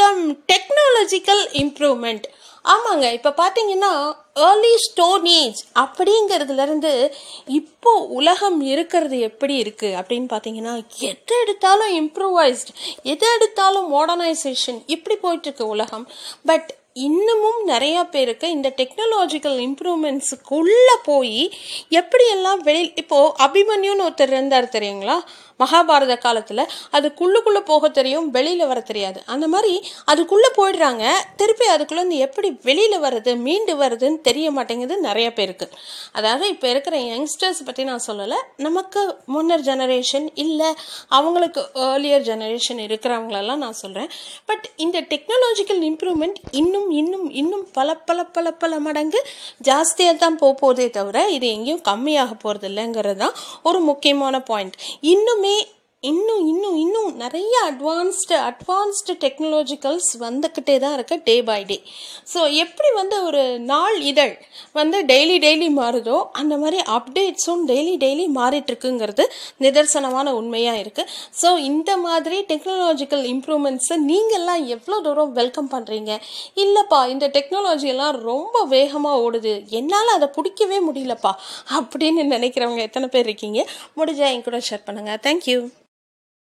வணக்கம் technological improvement ஆமாங்க இப்போ பார்த்தீங்கன்னா ஏர்லி ஸ்டோன் ஏஜ் அப்படிங்கிறதுலேருந்து இப்போ உலகம் இருக்கிறது எப்படி இருக்குது அப்படின்னு பார்த்தீங்கன்னா எது எடுத்தாலும் இம்ப்ரூவைஸ்ட் எது எடுத்தாலும் மாடர்னைசேஷன் இப்படி போயிட்டுருக்கு உலகம். பட் இன்னமும் நிறையா பேருக்கு இந்த டெக்னாலஜிக்கல் இம்ப்ரூவ்மெண்ட்ஸுக்குள்ளே போய் எப்படியெல்லாம் வெளி இப்போது அபிமன்யுன்னு ஒருத்தர் இருந்தார் தெரியுங்களா? மகாபாரத காலத்தில் அதுக்குள்ளுக்குள்ளே போக தெரியும் வெளியில் வர தெரியாது. அந்த மாதிரி அதுக்குள்ளே போயிடுறாங்க. திருப்பி அதுக்குள்ளேருந்து எப்படி வெளியில் வர்றது மீண்டு வருதுன்னு தெரிய மாட்டேங்குது நிறைய பேருக்கு. அதாவது இப்போ இருக்கிற யங்ஸ்டர்ஸ் பற்றி நான் சொல்லலை. நமக்கு முன்னர் ஜெனரேஷன் இல்லை. அவங்களுக்கு ஏர்லியர் ஜெனரேஷன் இருக்கிறவங்களெல்லாம் நான் சொல்கிறேன் பட் இந்த டெக்னாலஜிக்கல் இம்ப்ரூவ்மெண்ட் இன்னும் இன்னும் இன்னும் பல பல பல பல மடங்கு ஜாஸ்தியாக தான் போக போதே தவிர இது எங்கேயும் கம்மியாக போகிறது இல்லைங்கிறது தான் ஒரு முக்கியமான பாயிண்ட் இன்னுமே இன்னும் இன்னும் இன்னும் நிறைய அட்வான்ஸ்டு அட்வான்ஸ்டு டெக்னாலஜிக்கல்ஸ் வந்துக்கிட்டே தான் இருக்குது டே பை டே ஸோ எப்படி வந்து ஒரு நாள் இதழ் வந்து டெய்லி டெய்லி மாறுதோ அந்த மாதிரி அப்டேட்ஸும் டெய்லி டெய்லி மாறிட்டுருக்குங்கிறது நிதர்சனமான உண்மையாக இருக்குது ஸோ இந்த மாதிரி டெக்னாலஜிக்கல் இம்ப்ரூவ்மெண்ட்ஸை நீங்கள்லாம் எவ்வளோ தூரம் வெல்கம் பண்ணுறீங்க இல்லைப்பா இந்த டெக்னாலஜியெல்லாம் ரொம்ப வேகமாக ஓடுது. என்னால் அதை பிடிக்கவே முடியலப்பா அப்படின்னு நினைக்கிறவங்க எத்தனை பேர் இருக்கீங்க? முடிஞ்சால் என் கூட ஷேர் பண்ணுங்கள் தேங்க்யூ